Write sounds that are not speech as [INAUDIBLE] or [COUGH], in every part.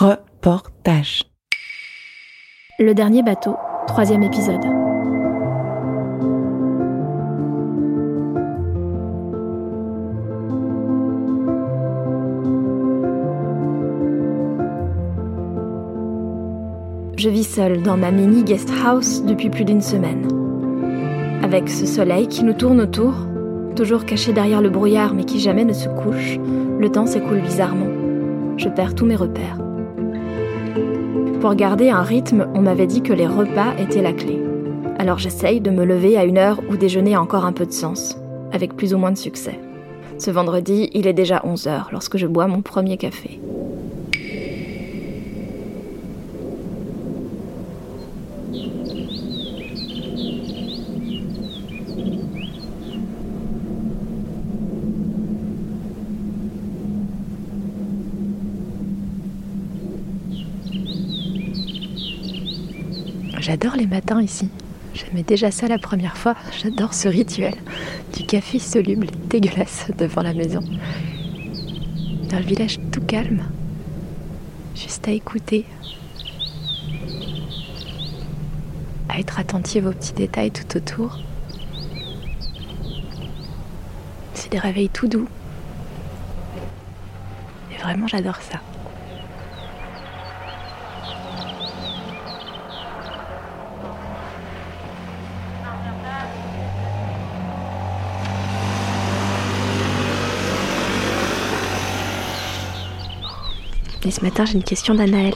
Reportage. Le dernier bateau, troisième épisode. Je vis seule dans ma mini guest house depuis plus d'une semaine. Avec ce soleil qui nous tourne autour, toujours caché derrière le brouillard mais qui jamais ne se couche, le temps s'écoule bizarrement. Je perds tous mes repères. Pour garder un rythme, on m'avait dit que les repas étaient la clé. Alors j'essaye de me lever à une heure où déjeuner a encore un peu de sens, avec plus ou moins de succès. Ce vendredi, il est déjà 11h lorsque je bois mon premier café. J'adore les matins ici. J'aimais déjà ça la première fois. J'adore ce rituel du café soluble dégueulasse devant la maison. Dans le village tout calme, juste à écouter, à être attentive aux petits détails tout autour. C'est des réveils tout doux. Et vraiment, j'adore ça. Et ce matin, j'ai une question d'Anaël.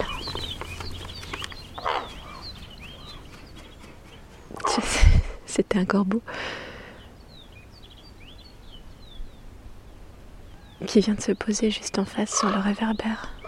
[LAUGHS] C'était un corbeau qui vient de se poser juste en face sur le réverbère.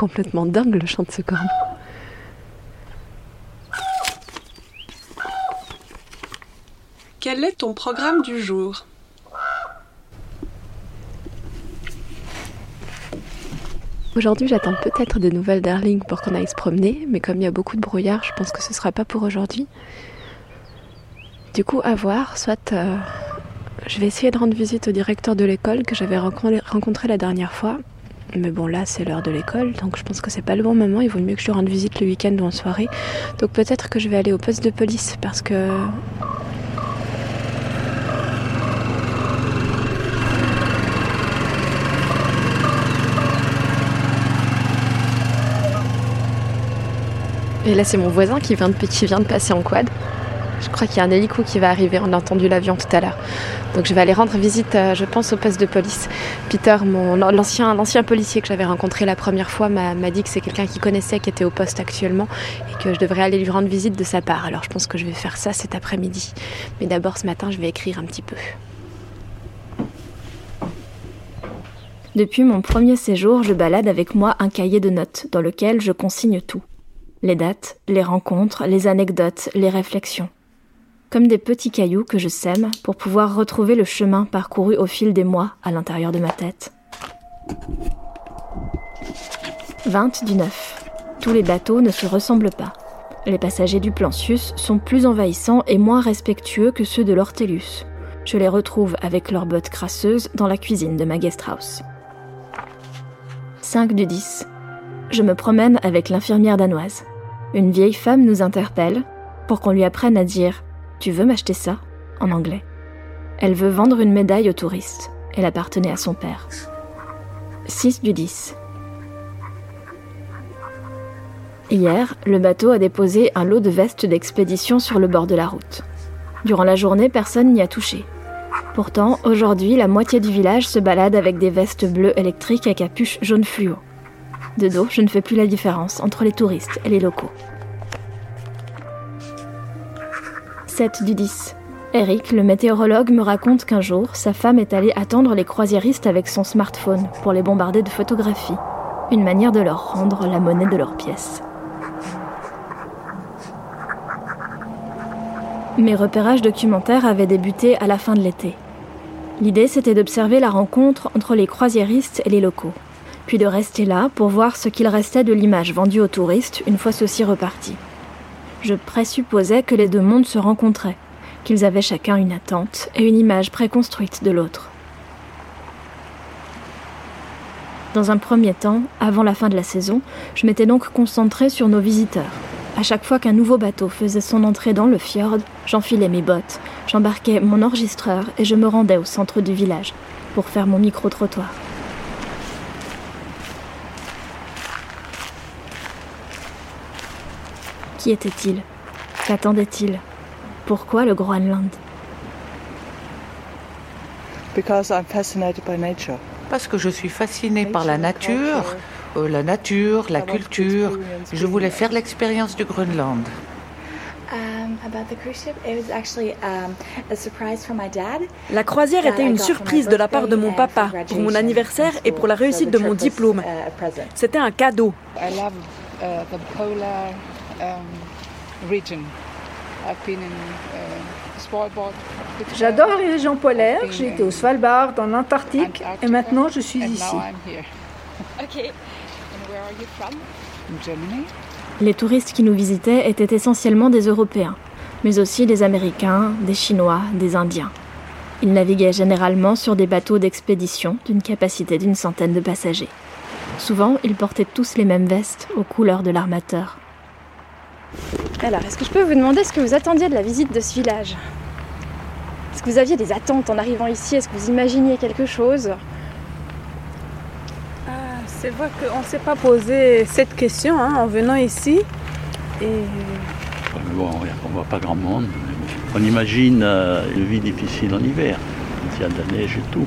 Complètement dingue le chant de ce corbeau. Quel est ton programme du jour? Aujourd'hui, j'attends peut-être des nouvelles Darling pour qu'on aille se promener, mais comme il y a beaucoup de brouillard, je pense que ce sera pas pour aujourd'hui. Du coup, à voir, soit euh, je vais essayer de rendre visite au directeur de l'école que j'avais rencontré la dernière fois. Mais bon, là, c'est l'heure de l'école, donc je pense que c'est pas le bon moment. Il vaut mieux que je lui rende visite le week-end ou en soirée. Donc peut-être que je vais aller au poste de police parce que Et là, c'est mon voisin qui vient, de, qui vient de passer en quad. Je crois qu'il y a un hélico qui va arriver. On a entendu l'avion tout à l'heure. Donc je vais aller rendre visite, euh, je pense, au poste de police. Peter, l'ancien, policier que j'avais rencontré la première fois, m'a, dit que c'est quelqu'un qui connaissait, qui était au poste actuellement, et que je devrais aller lui rendre visite de sa part. Alors je pense que je vais faire ça cet après-midi. Mais d'abord, ce matin, je vais écrire un petit peu. Depuis mon premier séjour, je balade avec moi un cahier de notes dans lequel je consigne tout. Les dates, les rencontres, les anecdotes, les réflexions comme des petits cailloux que je sème pour pouvoir retrouver le chemin parcouru au fil des mois à l'intérieur de ma tête. 20 du 9. Tous les bateaux ne se ressemblent pas. Les passagers du Plancius sont plus envahissants et moins respectueux que ceux de l'Ortelius. Je les retrouve avec leurs bottes crasseuses dans la cuisine de ma guest house. 5 du 10. Je me promène avec l'infirmière danoise. Une vieille femme nous interpelle pour qu'on lui apprenne à dire tu veux m'acheter ça? En anglais. Elle veut vendre une médaille aux touristes. Elle appartenait à son père. 6 du 10. Hier, le bateau a déposé un lot de vestes d'expédition sur le bord de la route. Durant la journée, personne n'y a touché. Pourtant, aujourd'hui, la moitié du village se balade avec des vestes bleues électriques à capuche jaune fluo. De dos, je ne fais plus la différence entre les touristes et les locaux. 7 du 10. Eric, le météorologue, me raconte qu'un jour, sa femme est allée attendre les croisiéristes avec son smartphone pour les bombarder de photographies. une manière de leur rendre la monnaie de leurs pièces. Mes repérages documentaires avaient débuté à la fin de l'été. L'idée, c'était d'observer la rencontre entre les croisiéristes et les locaux, puis de rester là pour voir ce qu'il restait de l'image vendue aux touristes une fois ceux-ci repartis. Je présupposais que les deux mondes se rencontraient, qu'ils avaient chacun une attente et une image préconstruite de l'autre. Dans un premier temps, avant la fin de la saison, je m'étais donc concentrée sur nos visiteurs. À chaque fois qu'un nouveau bateau faisait son entrée dans le fjord, j'enfilais mes bottes, j'embarquais mon enregistreur et je me rendais au centre du village pour faire mon micro-trottoir. Qui était-il Qu'attendait-il Pourquoi le Groenland Parce que je suis fascinée par la nature, euh, la nature, la culture. Je voulais faire l'expérience du Groenland. La croisière était une surprise de la part de mon papa pour mon anniversaire et pour la réussite de mon diplôme. uh, C'était un cadeau. J'adore les régions polaires. J'ai été au Svalbard, en Antarctique, et maintenant je suis ici. [LAUGHS] Les touristes qui nous visitaient étaient essentiellement des Européens, mais aussi des Américains, des Chinois, des Indiens. Ils naviguaient généralement sur des bateaux d'expédition d'une capacité d'une centaine de passagers. Souvent, ils portaient tous les mêmes vestes aux couleurs de l'armateur. Alors, est-ce que je peux vous demander ce que vous attendiez de la visite de ce village? Est-ce que vous aviez des attentes en arrivant ici? Est-ce que vous imaginiez quelque chose? Ah, C'est vrai qu'on ne s'est pas posé cette question hein, en venant ici. Et Bon, on ne voit pas grand monde. On imagine euh, une vie difficile en hiver, quand il y a de la neige et tout.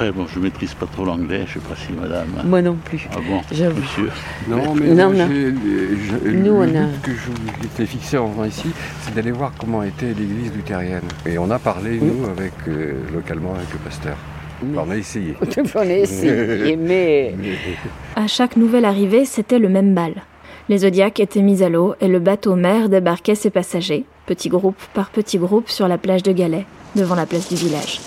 Après, bon, je ne maîtrise pas trop l'anglais, je ne sais pas si madame. Moi non plus. Ah bon, J'avoue. monsieur. Non, mais Non, moi, non. je- Nous, on le a- but que je m'étais fixé en venant ici, c'est d'aller voir comment était l'église luthérienne. Et on a parlé, nous, avec, euh, localement avec le pasteur. On a essayé. [LAUGHS] on a essayé, [LAUGHS] mais À chaque nouvelle arrivée, c'était le même bal. Les zodiacs étaient mis à l'eau et le bateau mère débarquait ses passagers, petits groupes par petits groupes, sur la plage de Galets, devant la place du village.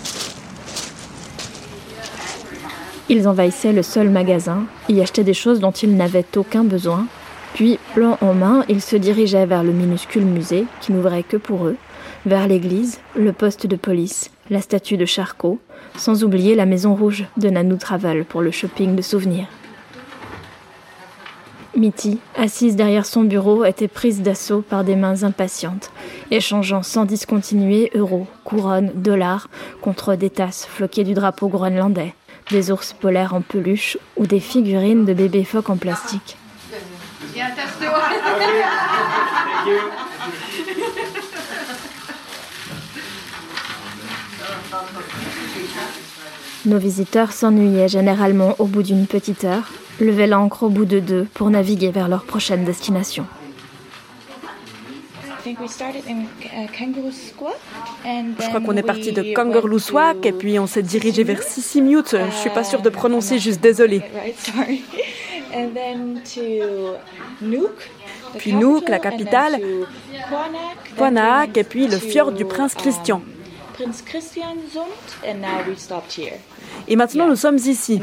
Ils envahissaient le seul magasin, y achetaient des choses dont ils n'avaient aucun besoin, puis, plan en main, ils se dirigeaient vers le minuscule musée, qui n'ouvrait que pour eux, vers l'église, le poste de police, la statue de Charcot, sans oublier la maison rouge de Nanou Travel pour le shopping de souvenirs. Mitty, assise derrière son bureau, était prise d'assaut par des mains impatientes, échangeant sans discontinuer euros, couronnes, dollars contre des tasses floquées du drapeau groenlandais, des ours polaires en peluche ou des figurines de bébés phoques en plastique. Nos visiteurs s'ennuyaient généralement au bout d'une petite heure, levaient l'ancre au bout de deux pour naviguer vers leur prochaine destination. Je crois qu'on est parti de Kangerlussuaq et puis on s'est dirigé vers Sisimiut. Je suis pas sûre de prononcer, juste désolée. [LAUGHS] Puis Nuuk, la capitale, Quannaaq et puis le fjord du prince Christian. Et maintenant nous sommes ici.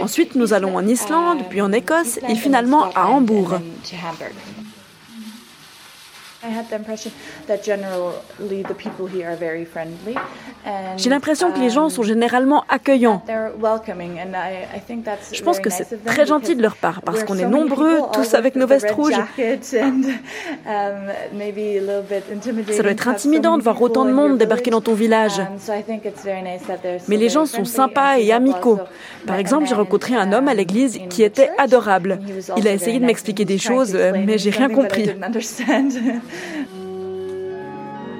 Ensuite nous allons en Islande, puis en Écosse et finalement à Hambourg. J'ai l'impression que les gens sont généralement accueillants. Je pense que c'est très gentil de leur part parce qu'on est nombreux, tous avec nos vestes rouges. Ça doit être intimidant de voir autant de monde débarquer dans ton village. Mais les gens sont sympas et amicaux. Par exemple, j'ai rencontré un homme à l'église qui était adorable. Il a essayé de m'expliquer des choses, mais j'ai rien compris. [LAUGHS]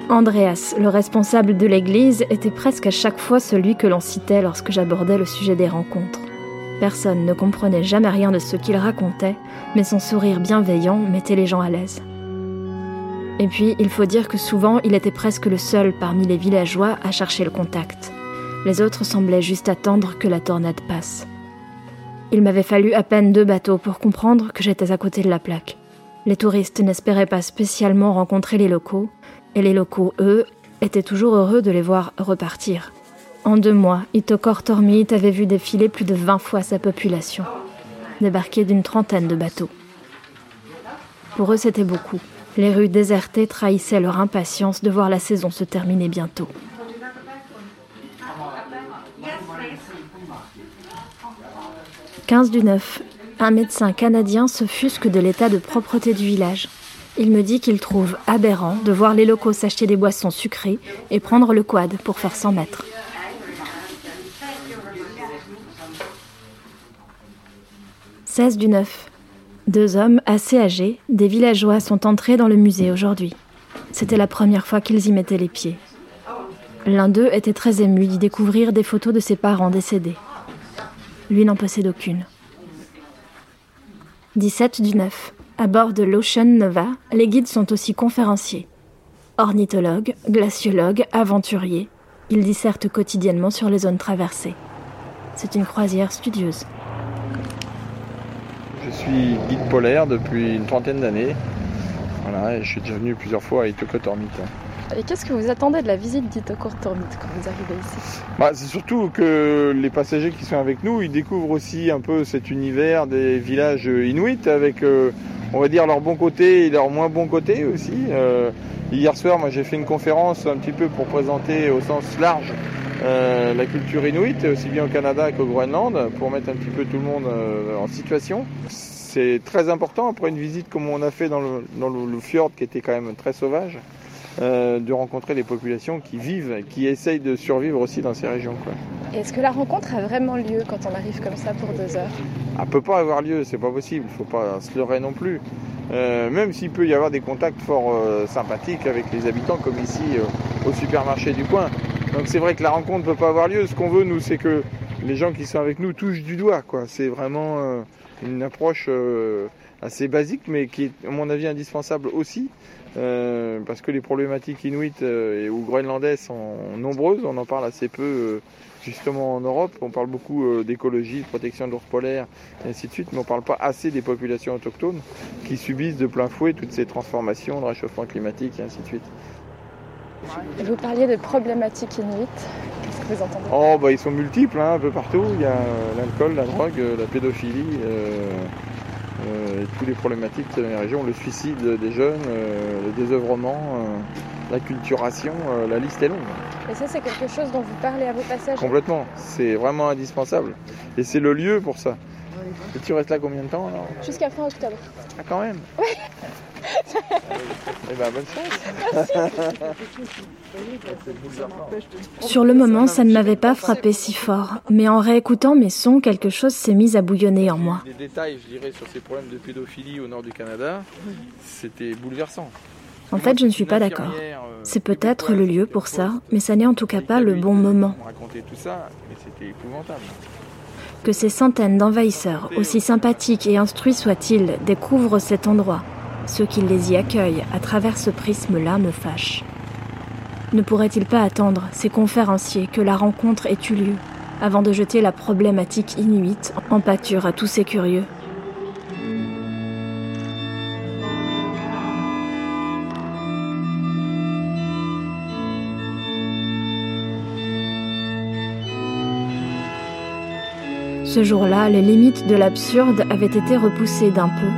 Andreas, le responsable de l'église, était presque à chaque fois celui que l'on citait lorsque j'abordais le sujet des rencontres. Personne ne comprenait jamais rien de ce qu'il racontait, mais son sourire bienveillant mettait les gens à l'aise. Et puis, il faut dire que souvent, il était presque le seul parmi les villageois à chercher le contact. Les autres semblaient juste attendre que la tornade passe. Il m'avait fallu à peine deux bateaux pour comprendre que j'étais à côté de la plaque. Les touristes n'espéraient pas spécialement rencontrer les locaux, et les locaux, eux, étaient toujours heureux de les voir repartir. En deux mois, Itokor Tormit avait vu défiler plus de 20 fois sa population, débarquer d'une trentaine de bateaux. Pour eux, c'était beaucoup. Les rues désertées trahissaient leur impatience de voir la saison se terminer bientôt. 15 du 9. Un médecin canadien s'offusque de l'état de propreté du village. Il me dit qu'il trouve aberrant de voir les locaux s'acheter des boissons sucrées et prendre le quad pour faire 100 mètres. 16 du 9. Deux hommes assez âgés, des villageois, sont entrés dans le musée aujourd'hui. C'était la première fois qu'ils y mettaient les pieds. L'un d'eux était très ému d'y découvrir des photos de ses parents décédés. Lui n'en possède aucune. 17 du 9. À bord de l'Ocean Nova, les guides sont aussi conférenciers. Ornithologues, glaciologues, aventuriers. Ils dissertent quotidiennement sur les zones traversées. C'est une croisière studieuse. Je suis guide polaire depuis une trentaine d'années. Voilà, et je suis déjà venu plusieurs fois à Itokotormit. Et qu'est-ce que vous attendez de la visite d'Itokotormit quand vous arrivez ici bah, C'est surtout que les passagers qui sont avec nous, ils découvrent aussi un peu cet univers des villages inuits avec, euh, on va dire, leurs bons côtés et leurs moins bons côtés aussi. Euh, hier soir, moi j'ai fait une conférence un petit peu pour présenter au sens large euh, la culture inuite, aussi bien au Canada qu'au Groenland, pour mettre un petit peu tout le monde en situation. C'est très important après une visite comme on a fait dans le fjord qui était quand même très sauvage. Euh, de rencontrer les populations qui vivent, qui essayent de survivre aussi dans ces régions. Est-ce que la rencontre a vraiment lieu quand on arrive comme ça pour deux heures? Elle peut pas avoir lieu, c'est pas possible, il faut pas se leurrer non plus. Euh, même s'il peut y avoir des contacts fort euh, sympathiques avec les habitants, comme ici au supermarché du coin. Donc c'est vrai que la rencontre ne peut pas avoir lieu. Ce qu'on veut, nous, c'est que les gens qui sont avec nous touchent du doigt. C'est vraiment une approche assez basique, mais qui est, à mon avis, indispensable aussi. Euh, parce que les problématiques inuites euh, ou groenlandaises sont nombreuses, on en parle assez peu euh, justement en Europe, on parle beaucoup d'écologie, de protection de l'ours polaire et ainsi de suite, mais on ne parle pas assez des populations autochtones qui subissent de plein fouet toutes ces transformations, le réchauffement climatique et ainsi de suite. Vous parliez de problématiques inuites, qu'est-ce que vous entendez Oh, bah, ils sont multiples, hein, un peu partout, il y a l'alcool, la drogue, la pédophilie. Euh, et toutes les problématiques dans les régions, le suicide des jeunes, euh, le désœuvrement, euh, la culturation, la liste est longue. Et ça, c'est quelque chose dont vous parlez à vos passagers Complètement, c'est vraiment indispensable. Et c'est le lieu pour ça. Et tu restes là combien de temps alors Jusqu'à fin octobre. Ah, quand même Oui Eh ben, bonne chance Sur le moment, ça ne m'avait pas frappé si fort, mais en réécoutant mes sons, quelque chose s'est mis à bouillonner en moi. Des détails, je dirais, sur ces problèmes de pédophilie au nord du Canada, c'était bouleversant. En fait, je ne suis pas d'accord. C'est peut-être le lieu pour ça, mais ça n'est en tout cas pas le bon moment. tout ça, mais c'était épouvantable que ces centaines d'envahisseurs, aussi sympathiques et instruits soient-ils, découvrent cet endroit. Ceux qui les y accueillent à travers ce prisme-là me fâchent. Ne pourrait-il pas attendre, ces conférenciers, que la rencontre ait eu lieu, avant de jeter la problématique inuite en pâture à tous ces curieux? Ce jour-là, les limites de l'absurde avaient été repoussées d'un peu,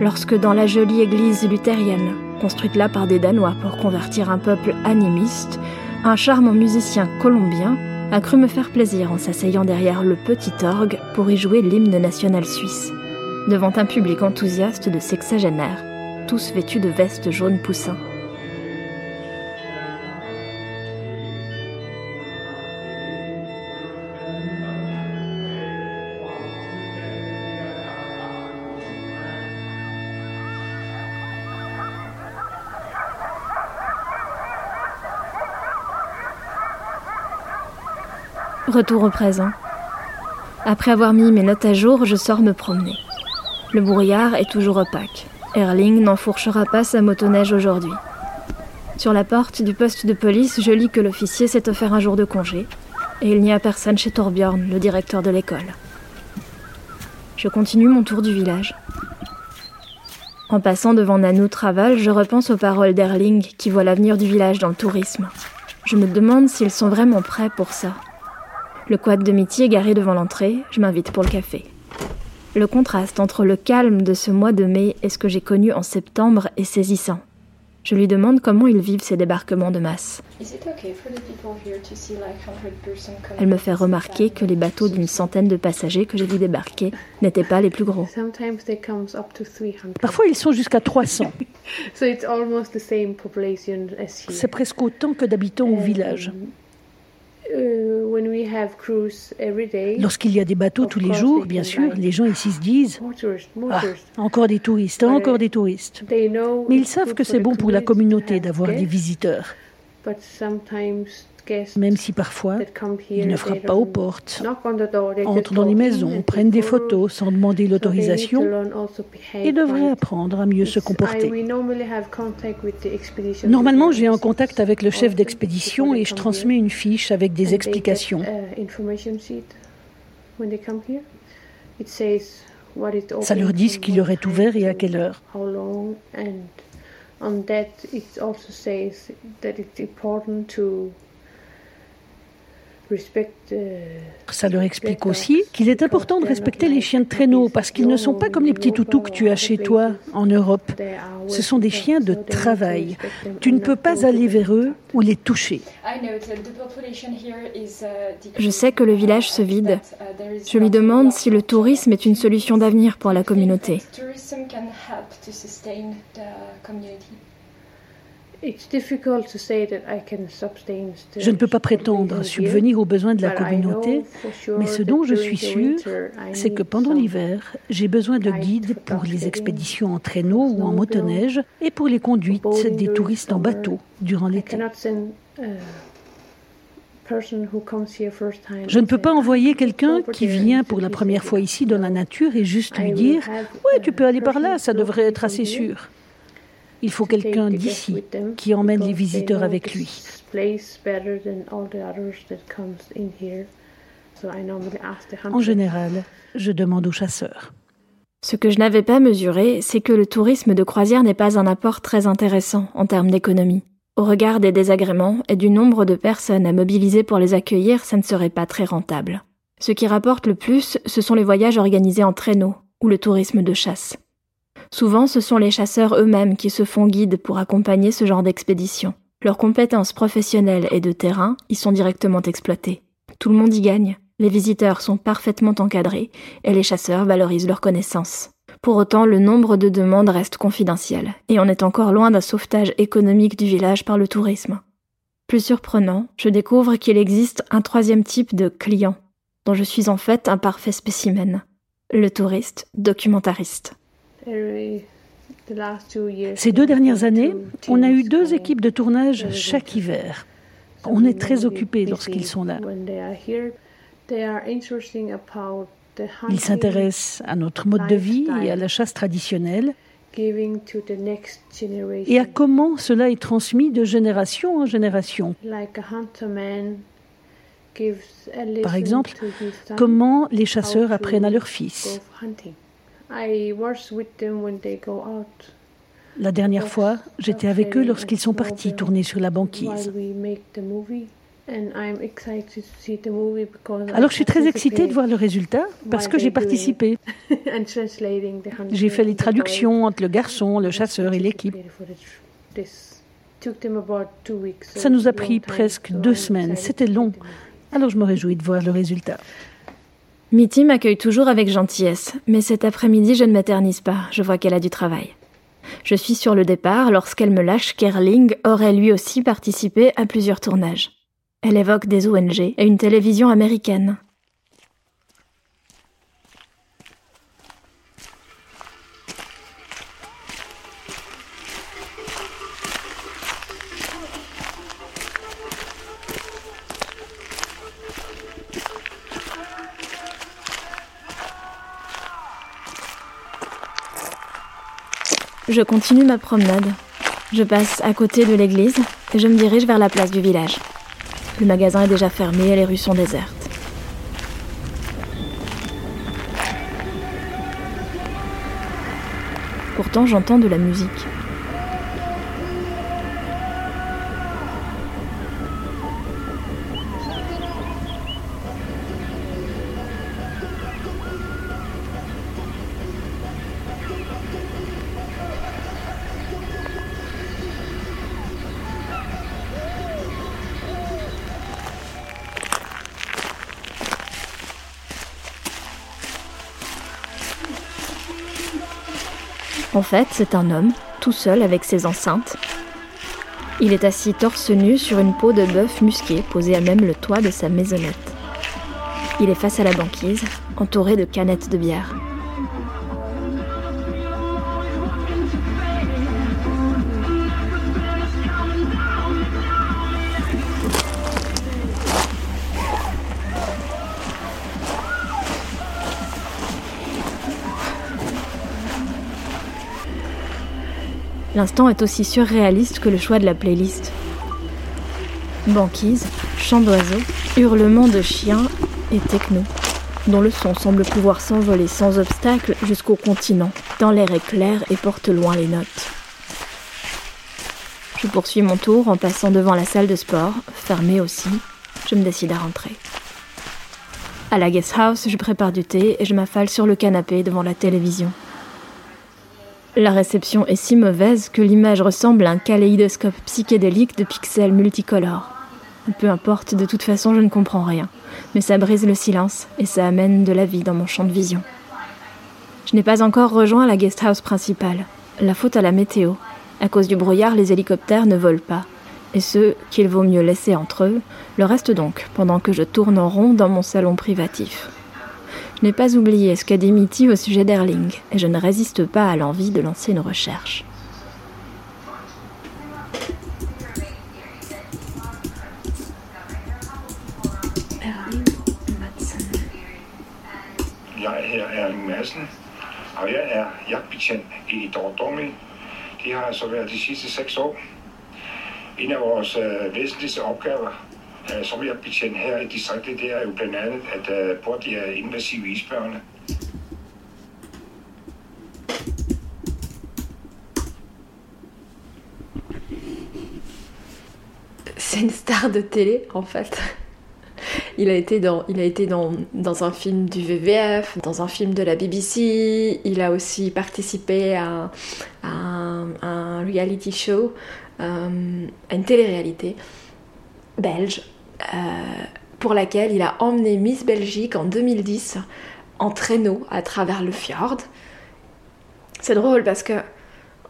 lorsque dans la jolie église luthérienne, construite là par des Danois pour convertir un peuple animiste, un charmant musicien colombien a cru me faire plaisir en s'asseyant derrière le petit orgue pour y jouer l'hymne national suisse, devant un public enthousiaste de sexagénaires, tous vêtus de vestes jaunes poussins. Retour au présent. Après avoir mis mes notes à jour, je sors me promener. Le brouillard est toujours opaque. Erling n'enfourchera pas sa motoneige aujourd'hui. Sur la porte du poste de police, je lis que l'officier s'est offert un jour de congé, et il n'y a personne chez Torbjorn, le directeur de l'école. Je continue mon tour du village. En passant devant Nanou Travel, je repense aux paroles d'Erling qui voit l'avenir du village dans le tourisme. Je me demande s'ils sont vraiment prêts pour ça. Le quad de Mitty est garé devant l'entrée, je m'invite pour le café. Le contraste entre le calme de ce mois de mai et ce que j'ai connu en septembre est saisissant. Je lui demande comment ils vivent ces débarquements de masse. Elle me fait remarquer que les bateaux d'une centaine de passagers que j'ai vu débarquer n'étaient pas les plus gros. Parfois, ils sont jusqu'à 300. [LAUGHS] C'est presque autant que d'habitants au village. Euh, Lorsqu'il y a des bateaux tous les jours, bien sûr, les gens ici se disent ah, encore des touristes, encore des touristes. Mais ils savent que c'est bon pour la communauté d'avoir des visiteurs même si parfois ils ne frappent pas aux portes, entrent dans les maisons, prennent des photos sans demander l'autorisation. et devraient apprendre à mieux se comporter. Normalement, j'ai un contact avec le chef d'expédition et je transmets une fiche avec des explications. Ça leur dit ce qu'il aurait ouvert et à quelle heure. Ça leur explique aussi qu'il est important de respecter les chiens de traîneau parce qu'ils ne sont pas comme les petits toutous que tu as chez toi en Europe. Ce sont des chiens de travail. Tu ne peux pas aller vers eux ou les toucher. Je sais que le village se vide. Je lui demande si le tourisme est une solution d'avenir pour la communauté. Je ne peux pas prétendre subvenir aux besoins de la communauté, mais ce dont je suis sûre, c'est que pendant l'hiver, j'ai besoin de guides pour les expéditions en traîneau ou en motoneige et pour les conduites des touristes en bateau durant l'été. Je ne peux pas envoyer quelqu'un qui vient pour la première fois ici dans la nature et juste lui dire ⁇ Ouais, tu peux aller par là, ça devrait être assez sûr ⁇ il faut quelqu'un d'ici qui emmène les visiteurs avec lui. En général, je demande aux chasseurs. Ce que je n'avais pas mesuré, c'est que le tourisme de croisière n'est pas un apport très intéressant en termes d'économie. Au regard des désagréments et du nombre de personnes à mobiliser pour les accueillir, ça ne serait pas très rentable. Ce qui rapporte le plus, ce sont les voyages organisés en traîneau ou le tourisme de chasse. Souvent, ce sont les chasseurs eux-mêmes qui se font guides pour accompagner ce genre d'expédition. Leurs compétences professionnelles et de terrain y sont directement exploitées. Tout le monde y gagne. Les visiteurs sont parfaitement encadrés et les chasseurs valorisent leurs connaissances. Pour autant, le nombre de demandes reste confidentiel et on est encore loin d'un sauvetage économique du village par le tourisme. Plus surprenant, je découvre qu'il existe un troisième type de client, dont je suis en fait un parfait spécimen, le touriste documentariste. Ces deux dernières années, on a eu deux équipes de tournage chaque hiver. On est très occupés lorsqu'ils sont là. Ils s'intéressent à notre mode de vie et à la chasse traditionnelle et à comment cela est transmis de génération en génération. Par exemple, comment les chasseurs apprennent à leurs fils. La dernière fois, j'étais avec eux lorsqu'ils sont partis tourner sur la banquise. Alors je suis très excitée de voir le résultat parce que j'ai participé. [LAUGHS] J'ai fait les traductions entre le garçon, le chasseur et l'équipe. Ça nous a pris presque deux semaines. C'était long. Alors je me réjouis de voir le résultat. Mitty m'accueille toujours avec gentillesse, mais cet après-midi je ne m'éternise pas, je vois qu'elle a du travail. Je suis sur le départ lorsqu'elle me lâche qu'Erling aurait lui aussi participé à plusieurs tournages. Elle évoque des ONG et une télévision américaine. Je continue ma promenade. Je passe à côté de l'église et je me dirige vers la place du village. Le magasin est déjà fermé et les rues sont désertes. Pourtant, j'entends de la musique. En fait, c'est un homme, tout seul avec ses enceintes. Il est assis torse nu sur une peau de bœuf musqué posée à même le toit de sa maisonnette. Il est face à la banquise, entouré de canettes de bière. L'instant est aussi surréaliste que le choix de la playlist. Banquise, chant d'oiseaux, hurlements de chiens et techno, dont le son semble pouvoir s'envoler sans obstacle jusqu'au continent, tant l'air est clair et porte loin les notes. Je poursuis mon tour en passant devant la salle de sport, fermée aussi. Je me décide à rentrer. À la guest house, je prépare du thé et je m'affale sur le canapé devant la télévision. La réception est si mauvaise que l'image ressemble à un kaléidoscope psychédélique de pixels multicolores. Peu importe, de toute façon, je ne comprends rien. Mais ça brise le silence et ça amène de la vie dans mon champ de vision. Je n'ai pas encore rejoint la guest house principale. La faute à la météo. À cause du brouillard, les hélicoptères ne volent pas. Et ceux qu'il vaut mieux laisser entre eux le restent donc pendant que je tourne en rond dans mon salon privatif. Je n'ai pas oublié ce qu'a dit Mitty au sujet d'Erling, et je ne résiste pas à l'envie de lancer une recherche. Erling Madsen. Jeg her er Erling Madsen, og jeg er jagtbetjent i Dordogne. Det har altså været de sidste seks år. En af vores øh, væsentligste opgaver øh. C'est une star de télé, en fait. Il a été, dans, il a été dans, dans, un film du VVF, dans un film de la BBC. Il a aussi participé à, un, reality show, euh, à une télé-réalité belge, euh, pour laquelle il a emmené Miss Belgique en 2010 en traîneau à travers le fjord. C'est drôle parce que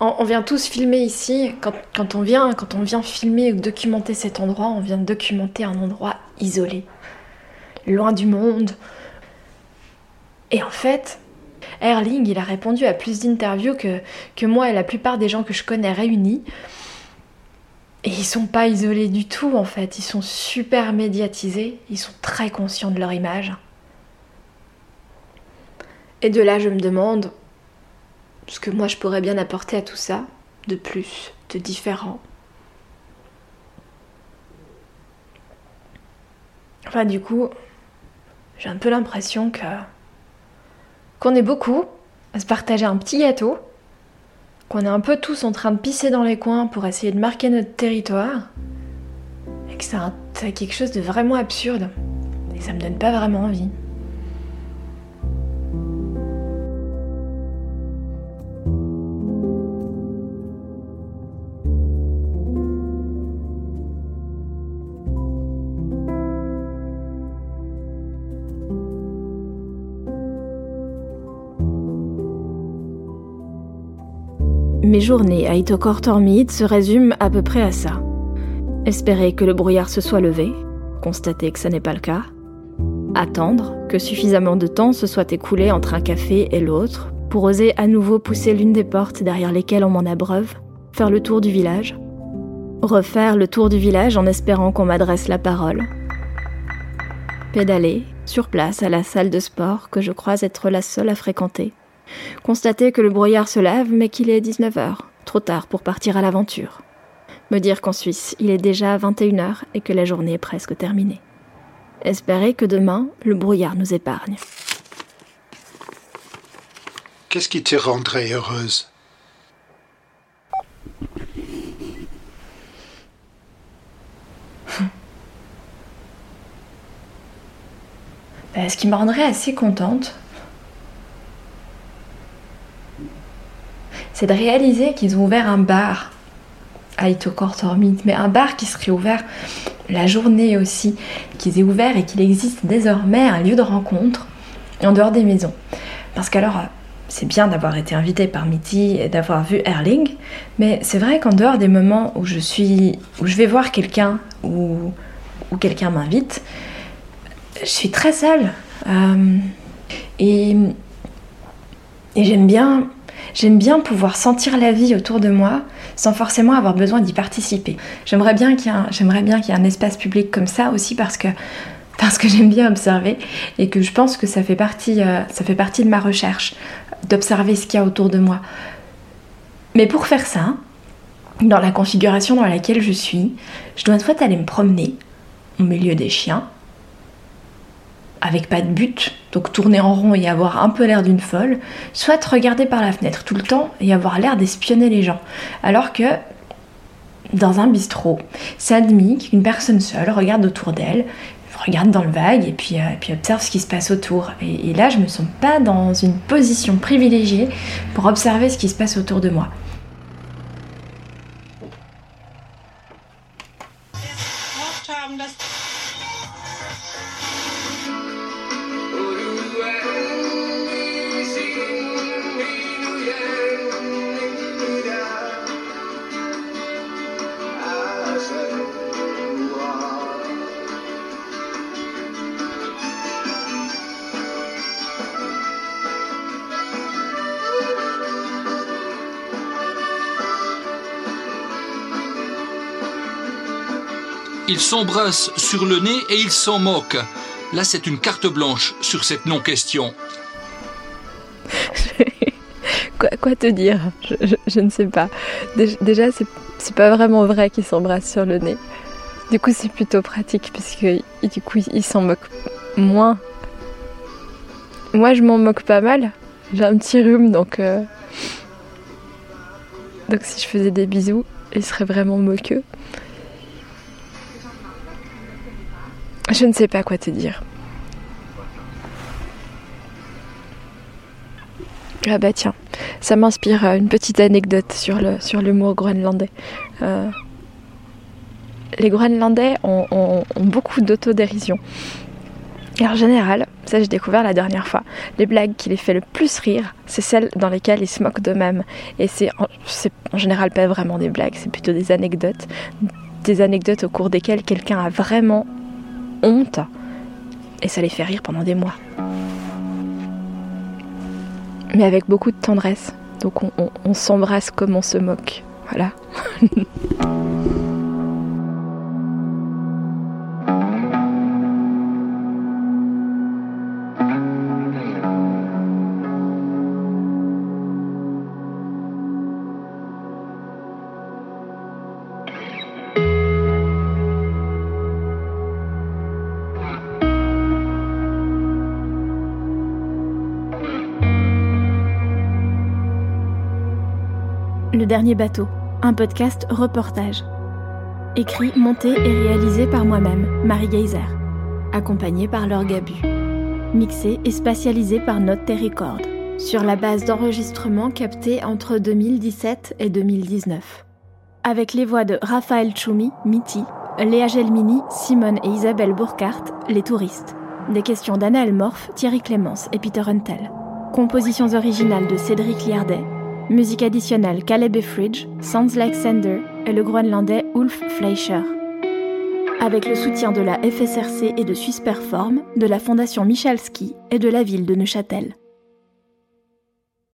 on vient tous filmer ici. Quand, quand, on vient, quand on vient filmer ou documenter cet endroit, on vient documenter un endroit isolé, loin du monde. Et en fait, Erling, il a répondu à plus d'interviews que, que moi et la plupart des gens que je connais réunis. Et ils sont pas isolés du tout en fait, ils sont super médiatisés, ils sont très conscients de leur image. Et de là, je me demande ce que moi je pourrais bien apporter à tout ça, de plus, de différent. Enfin, du coup, j'ai un peu l'impression que. qu'on est beaucoup à se partager un petit gâteau, qu'on est un peu tous en train de pisser dans les coins pour essayer de marquer notre territoire, et que c'est quelque chose de vraiment absurde. Et ça me donne pas vraiment envie. Mes journées à Itokor Tormid se résument à peu près à ça. Espérer que le brouillard se soit levé, constater que ce n'est pas le cas, attendre que suffisamment de temps se soit écoulé entre un café et l'autre pour oser à nouveau pousser l'une des portes derrière lesquelles on m'en abreuve, faire le tour du village, refaire le tour du village en espérant qu'on m'adresse la parole, pédaler sur place à la salle de sport que je crois être la seule à fréquenter Constater que le brouillard se lève, mais qu'il est 19h, trop tard pour partir à l'aventure. Me dire qu'en Suisse, il est déjà 21h et que la journée est presque terminée. Espérer que demain, le brouillard nous épargne. Qu'est-ce qui te rendrait heureuse? Bah, ce qui me rendrait assez contente, c'est de réaliser qu'ils ont ouvert un bar à Itokortormit, mais un bar qui serait ouvert la journée aussi, qu'ils aient ouvert et qu'il existe désormais un lieu de rencontre en dehors des maisons. Parce qu'alors, c'est bien d'avoir été invité par Mitty et d'avoir vu Erling, mais c'est vrai qu'en dehors des moments où je suis, où je vais voir quelqu'un ou, où quelqu'un m'invite, je suis très seule. Euh, et, et j'aime bien J'aime bien pouvoir sentir la vie autour de moi sans forcément avoir besoin d'y participer. J'aimerais bien qu'il y, ait un espace public comme ça aussi [LAUGHS] parce que, j'aime bien observer et que je pense que ça fait partie, euh, ça fait partie de ma recherche, d'observer ce qu'il y a autour de moi. Mais pour faire ça, dans la configuration dans laquelle je suis, je dois soit aller me promener au milieu des chiens, avec pas de but, donc tourner en rond et avoir un peu l'air d'une folle, soit regarder par la fenêtre tout le temps et avoir l'air d'espionner les gens. Alors que dans un bistrot, c'est admis qu'une personne seule regarde autour d'elle, regarde dans le vague et puis, euh, puis observe ce qui se passe autour. Et, et là, je me sens pas dans une position privilégiée pour observer ce qui se passe autour de moi. Ils s'embrassent sur le nez et ils s'en moquent. Là, c'est une carte blanche sur cette non-question. [LAUGHS] quoi, te dire? Je, ne sais pas. Déjà, c'est pas vraiment vrai qu'ils s'embrassent sur le nez. Du coup, c'est plutôt pratique puisque du coup, ils s'en moquent moins. Moi, je m'en moque pas mal. J'ai un petit rhume, donc euh, donc si je faisais des bisous, ils seraient vraiment moqueux. Je ne sais pas quoi te dire. Ah bah tiens, ça m'inspire euh, une petite anecdote sur le sur l'humour groenlandais. Euh, les Groenlandais ont, beaucoup d'autodérision. Et en général, ça j'ai découvert la dernière fois, les blagues qui les fait le plus rire, c'est celles dans lesquelles ils se moquent d'eux-mêmes. Et c'est en, en général pas vraiment des blagues, c'est plutôt des anecdotes. Des anecdotes au cours desquelles quelqu'un a vraiment honte et ça les fait rire pendant des mois. Mais avec beaucoup de tendresse. Donc on, s'embrasse comme on se moque. Voilà. [LAUGHS] Le dernier bateau, un podcast reportage. Écrit, monté et réalisé par moi-même, Marie Geyser. Accompagné par Laure Gabu. Mixé et spatialisé par Note Record. Sur la base d'enregistrement capté entre 2017 et 2019. Avec les voix de Raphaël Choumi, Mitty, Léa Gelmini, Simone et Isabelle Burkhardt, les touristes. Des questions d'Anna Elmorph, Thierry Clémence et Peter Huntel. Compositions originales de Cédric Liardet, Musique additionnelle Caleb Fridge, Sounds Like Sender et le groenlandais Ulf Fleischer. Avec le soutien de la FSRC et de Suisse Perform, de la Fondation Michalski et de la ville de Neuchâtel.